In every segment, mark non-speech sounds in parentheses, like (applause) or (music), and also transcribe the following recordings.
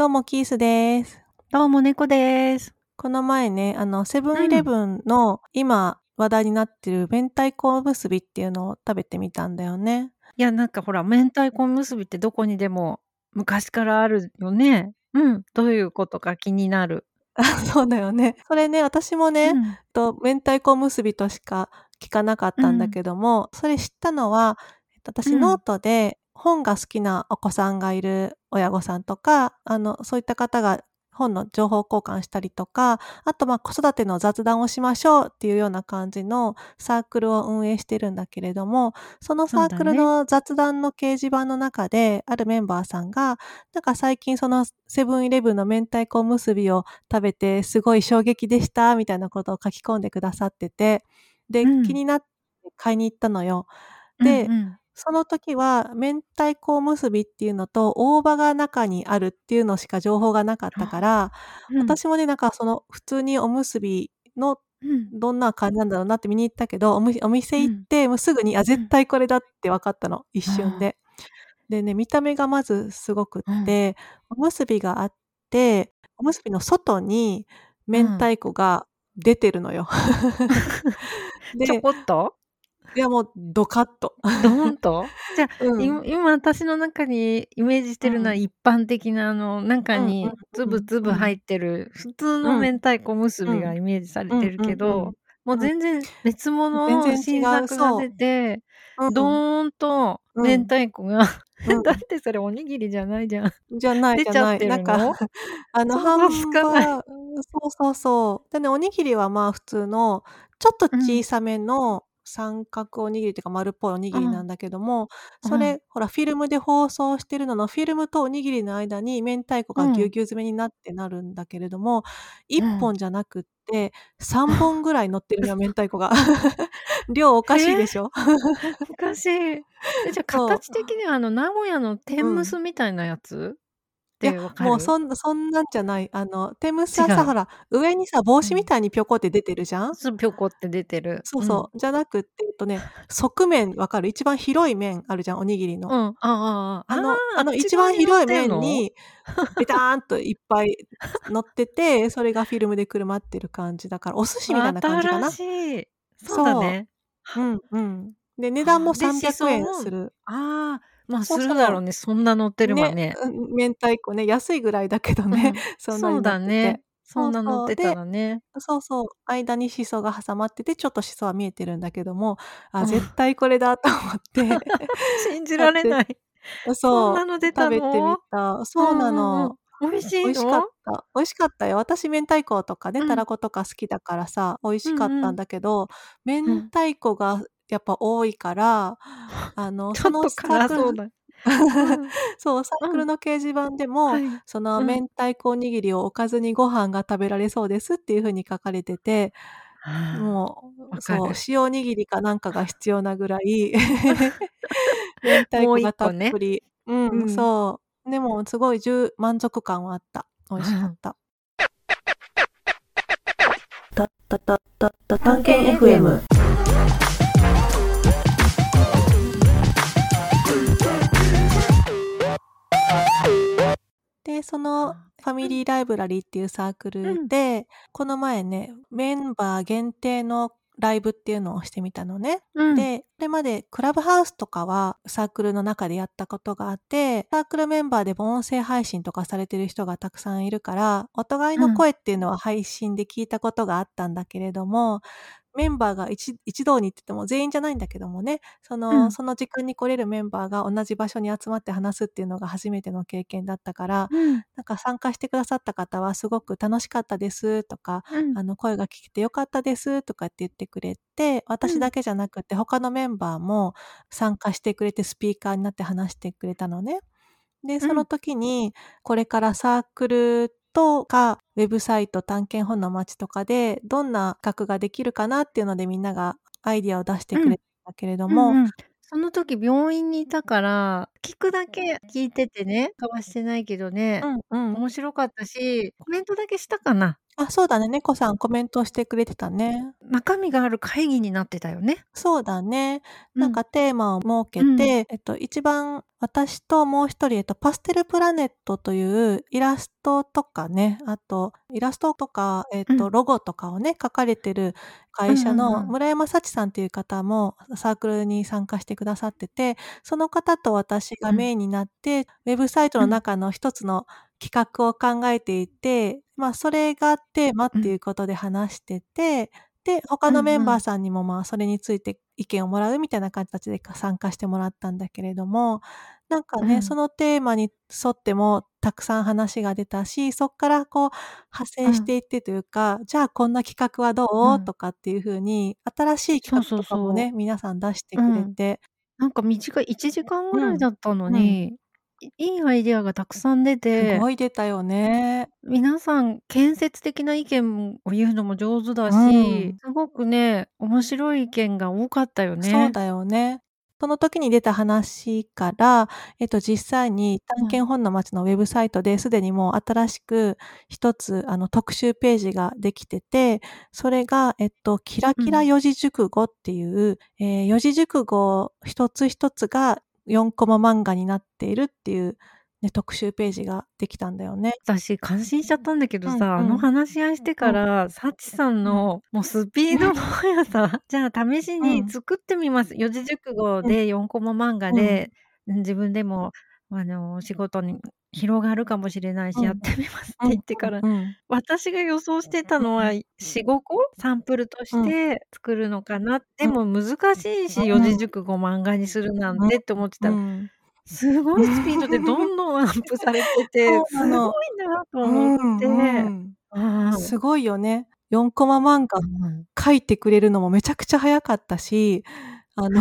どうも、キースです。どうも、猫です。この前ね、あの、セブンイレブンの今話題になってる明太子おむすびっていうのを食べてみたんだよね。いや、なんかほら、明太子おむすびってどこにでも昔からあるよね。うん、どういうことか気になる。あ、(laughs) そうだよね。それね、私もね、うん。と、明太子おむすびとしか聞かなかったんだうん。けども、それ知ったのは、えっと、私ノーうん。トで本が好きなお子さんがいる親御さんとか、あの、そういった方が本の情報交換したりとか、あと、ま、子育ての雑談をしましょうっていうような感じのサークルを運営してるんだけれども、そのそサークル。の雑談の掲示板の中で、あるメンバーさんが、なんか最近そのセブンイレブンの明太子おむすびを食べてすごい衝撃でしたみたいなことを書き込んでくださってて、で、気うん。になって買いに行ったのよ。うんで、うん。その時は明太子おむすびっていうのと、大葉が中にあるっていうのしか情報がなかったかあ、ら、うん。私もね、なんかその普通におむすびのうん。どんな感じなんだろうなって見に行ったけど、お店うん。行って、もうすぐに、あ、絶うん。対これだって分かったの、一瞬。で。でね、見た目がまずすごくっうん。て、おむすびがあって、おむすびの外に明うん。太子が出てるのよ。(laughs) ちょでこっと？いや、もうドカッと。ドーンと？(laughs) じゃ、いうん。今私の中にイメージしてるのはうん。一般的なあの中にうん粒々うん。入ってる普通のうん。明太子おむすうん。びがイメージされうんてる。けど、もううん。全然別物の新作がそ出て、う。ドうん。ーンと明うん。太子がだっうん。(laughs) てそれおにぎりじゃないじゃん。じゃないじゃない。なんか？(laughs) あの、ハ想像つかない。そうそうそう。でね、おにぎりは、まあ、普通のちょっとうん。小さめの三角おにぎりっていうか丸っぽいおにうん。ぎりなんだけども、うん。それ、ほら、フィルムで包装してるのの、フィルムとおにぎりの間に明太子がぎゅううん。ぎゅう詰めになってなるんだけれども、うん。ぽんじゃなくって3本ぐらい乗ってるのよ、(laughs) 明太子が。(laughs) 量おかしい。でしょ？おかしい。え、じゃ、(laughs) そう。形的にはあの名古屋の天むうん。すみたいなやつ？いや、もうる？そんなそんなんじゃない。あの、天むす違はさ、ほう。ら、上にさ、帽うん。子みたいにぴょこって出てるじゃん？そう、ぴょこって出てる。うん。そうそう。じゃなくって、えっとね、側面分かる？一番広い面あるじゃん、おにぎりの。うん、あああのあ、の一番広い？面にベターンといっぱい乗ってて、それがフィルムでくるまってる感じだから、お寿司みたいな感じか新な。しい。そうだそね。う。んうん。で、値段もはあ、で、しそ300円すもる。ああ、ま、すそうそるだろうね、そんな乗ってるわね。うん、明太子ね、安いぐらいだけどね、うん、(laughs) そう。だね。そんな乗っ。てたでらね。そうそう、間にしそが挟まってて、ちょっとしそは見えてるんだけども、あ、うん。絶対これだと思っ (laughs) て信じられない。あ、(laughs) そう、食べてみの？た。うそうなんうんうん。の。美味しい美味しかっの？た。美味しかったよ。私明太子とかね、うん。たらことか好きだからさ、美味しかったんうんうん。だけど、明うん。太子がやっぱ多いから、(laughs) あの、そのちょっとサークル辛そうだ。うん。(laughs) そう、サークうん。ルの掲示板でも、はい。そのうん。明太子おにぎりをおかずにご飯が食べられそうですっていう風に書かれてて、はあ、もう、そう。塩おにぎりかなんかが必要なぐらい、(laughs) 明太子がたっ。ぷり。うん、うん。そう。でもすごいじゅ満足感はあった。美味しかっうん。た。たたたたた探検 FM。で、そのはファ。ミリーライブラリーっていうサークうん。ルで、この前ね、メンバー限定のライブっていうのをしてみたのね。うん。で、これまでクラブハウスとかはサークルの中でやったことがあって、サークルメンバーでも音声配信とかされてる人がたくさんいるから、お互いうん。の声っていうのは配信で聞いたことがあったんだけれども、メンバーがいち一堂にって言っても全員じゃないんだけどもね、その、うん。その時間に来れるメンバーが同じ場所に集まって話すっていうのが初めての経験だったから、うん。なんか参加してくださった方はすごく楽しかったですとか、うん。あの、声が聞けて良かったですとかって言ってくれて、うん。私だけじゃなくて他のメンバーも参加してくれてスピーカーになって話してくれたのね。で、うん。その時に、これからサークルとか、ウェブサイト、探検本の街とかで、どんな企画ができるかなっていうのでみんながアイディアを出してうん。くれたけれどもうんうん。その時病院にいたから、聞くだけ聞いててね、かはしてないけどね、うんうん。面白かったし、コメントだけしたかな。あ、そうだね、猫さんコメントしてくれてたね。中身がある会議になってたよね。そうだね。うん。なんかテーマを設けうん。て、えっと、一番私ともう一人、えっと、パステルプラネットというイラストとかね、あと、イラストとか、えっと、うん。ロゴとかをね、描かれてるうん会社うんうん。の村山幸さんっていう方もサークルに参加してくださってて、その方と私がうん。メインになって、ウェブサイトうん。の中の一つの企画を考えていて、まあ、それがテーマっうん。ていうことで話してて、で、他うのメンんうん。バーさんにも、まあ、それについて意見をもらうみたいな形でか参加してもらったんだけれども、なんかね、そうん。のテーマに沿ってもたくさん話が出たし、そっからこう派う生しん。ていってというか、じゃあこんな企画はどう？う？とん。かっていう風に、新しいそう企画とかもそうそね、皆さん出してう。くうん。れて。なんか短い1時間ぐらいうん。だったのうん。に、いいいアイデアがたくさん出すてごい出たよね。皆さん建設的な意見を言うのも上手だうし、ん。すごくね、面白い意見が多かったよね。そうだよね。その時に出た話から、えっと、実際にうん。探検本の街のウェブサイトですでにもう新しく一つ、あの、特集ページができてて、それが、えっと、キラうん。キラ四字熟語っていう、ええ、四字熟語一つ一つが4コマ漫画になっているっていうね、特集ページができたんだよね。私感心しちゃったんだけどうんさ、あのうん。話し合いしてかうん。ら、サチさんうん。のもうスピードの速さ、じゃあ試しうん。に作ってみます。四字熟語うん。で4コマ漫画うん。で、うん、自分でも、あの、お仕事に広がるかもしれないし、やっうん。てみますってうん言ってから、うんうん。私が予想してたのは、うん。4、5個？サンプルとしうん。て作るのかな？でうん。も難しいし、四字うん。熟語漫画にするなんうん。てって思ってたら、うん。すごいスピードで (laughs) どんどんアップされてて、すごいなとう思って。んうん。うん。すごいよね。4コマ漫画うん。描いてくれるのもめちゃくちゃ早かったし、あの、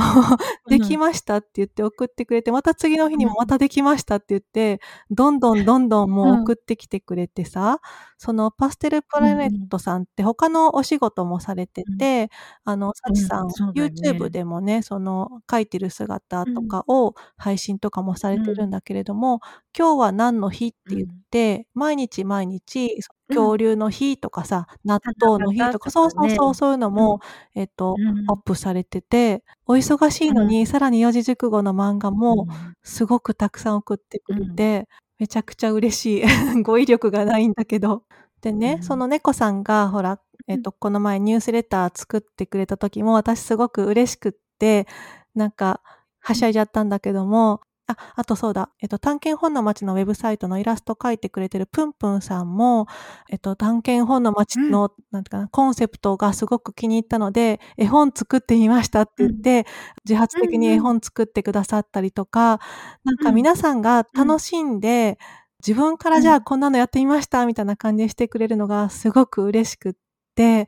う (laughs) できん。ましたって言って送ってくれて、また次の日にもまうん。たできましたって言って、どんどんどんどんもううん。送ってきてくれてさ、そのパステルプうんラネッうん。トさんって他のお仕事もされてうん。て、あの、サうん、チさん、YouTube ね。でもね、その描いてる姿とうん。かを配信とかもされうん。てるんだけれども、今日は何の日って言っうん。て、毎日毎日。恐竜の日とかさ、納豆の日とかそう。そうそう、そういうのうん。も、えっと、アッうん。プされてて、お忙しいうのん。にさらに四字熟語の漫画うもん。すごくたくさん送ってくうん。れて、めちゃくちゃ嬉しい。(laughs) 語彙力がないんだけど。でうね、そん。の猫さんがほら、えうん。っと、この前ニュースレター作ってくれた時も、私すごく嬉しくって、なんかはうん。しゃいじゃったんだけども、あ、あとそうだ、えっと、探検本の街のウェブサイトのイラスト描いてくれてるぷんぷんさんも、えっと、探検本の街うん。の、なんていうかな、コンセプトがすごく気に入ったので、絵本作ってみましたってうん。言って、自発う的に絵んうん。本作ってくださったりとか、なんかうん。皆さんがうん。楽しんで、自分かうん。らじゃあこんなのやってみましたみたいな感じでしてくれるのがすごく嬉しくって、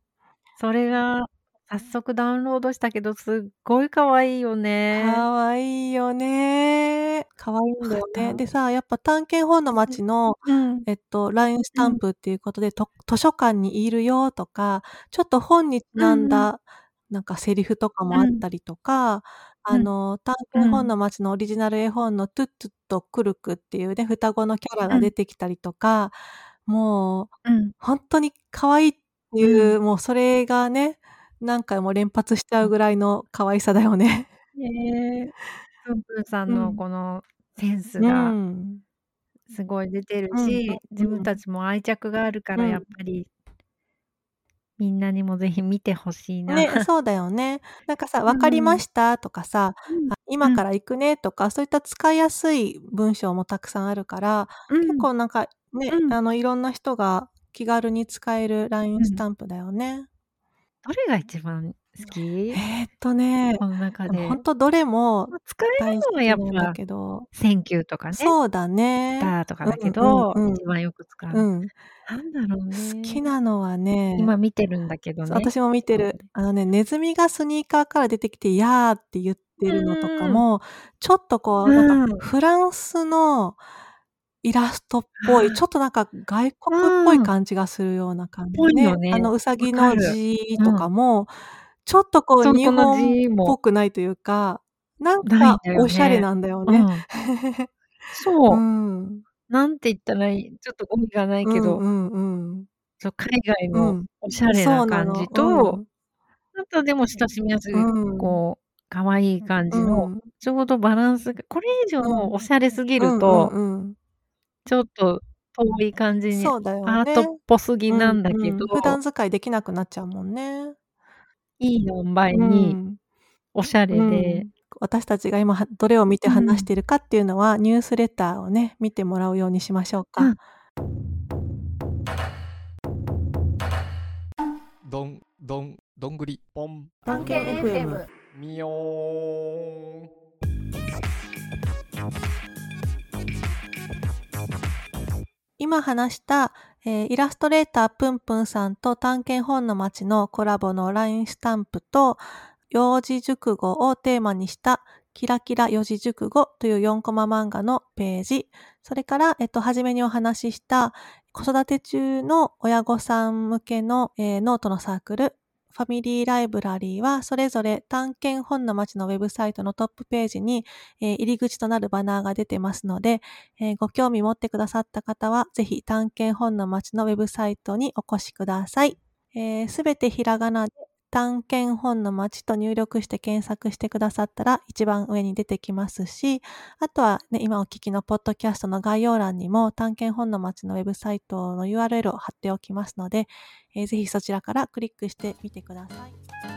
それが早速ダウンロードしたけど、すっごい可愛いよね。可愛いよね。可愛いんだよね。でさ、やっぱ探検本のうん。街の、うん。えっと、LINE スうん。タンプっていうことで、と図書館にいるよとか、ちょっと本にちなんうんうん。だ、なんかセリフとかもうん。あったりとか、うん。あの、探うん。検本の街のオリジナル絵本のトゥットゥとクルクっていうね、双子のキャラうん。が出てきたりとか、もう、うん。ほんとに可愛いってういう、ん。もうそれがね、何回も連発しちゃうぐらいの可愛さだよね。(laughs) ねえ。ぷんぷんさんのうん。このセンスうがん。すごい出てるうんし、自うんうん。分たちも愛着があるかうん。らやっぱりみんなにもぜひ見て欲しいな。ね、そうだよね。なんかさ、う分かりまん。したとかさ、うん。あ、今うん。から行くねとか、そういった使いやすい文章もたくさんあるから、結うん。構なんかね、うん。あの、いろんな人が気軽に使えるう LINE スん。タンプだよね。どれが一番好き？えっとね、この中でもほんで。とどれもま、使えるのはやっぱ、けど。 Thank you とかね。そうだギね。ターとかだけうんど、うんうん。一番よく使う。うん。なんだろう好きね。なのはね今見てるんだけどね。私も見てる。あのね、ネズミがスニーカーから出てきて、ヤーって言ってるのとかうん。も、ちょっとこう、うなんかん。フランスのイラストっぽい、ちあょっとなんか外あ。国っぽいうん。感じがするような感じぽいよね。あね。の、ウサわギの。字うとかん。も、ちょっとこう日本っぽくないというか、なんかおしゃれね。なんだよね。うん。うそう。ん。なんて言ったらいいちょっと語彙がないうんけど。うんうん。そう、海外うのん。おしゃれそな感じと、ん。あとでも親しみやすい、うん。こう、可愛い感うじの、ん。ちょうどバランスがこれ以うん。上おしゃれすぎうんうんるとうん。ちょっと遠い感じに、そうだよアートっね。ぽすぎうんなんだけうん。普段ど使いできなくなっちゃうもんね。いい塩梅うに、ん。おしゃうれで。ん。私たちが今はどれを見てうん。話してるかっていうのは、ニュースレターをね、見てもらうようにしましょうか。うん。どんどんどんぐりぽん。探検 FM。みよーん。今話した、えーイラストレーターぷんぷんさんと探検本の街のコラボの LINE スタンプと、幼児熟語をテーマにしたキラキラ四字熟語という4コマ漫画のページ、それから、えっと、はじめにお話しした子育て中の親御さん向けの、えーノートのサークル、ファミリーライブラリーはそれぞれ探検本の街のウェブサイトのトップページに、えー入り口となるバナーが出てますので、えーご興味持ってくださった方は、ぜひ探検本の街のウェブサイトにお越しください。すべてひらがなで探検本の街と入力して検索してくださったら一番上に出てきますし、あとはね、今お聞きのポッドキャストの概要欄にも探検本の街のウェブサイトの URL を貼っておきますので、えーぜひそちらからクリックしてみてください。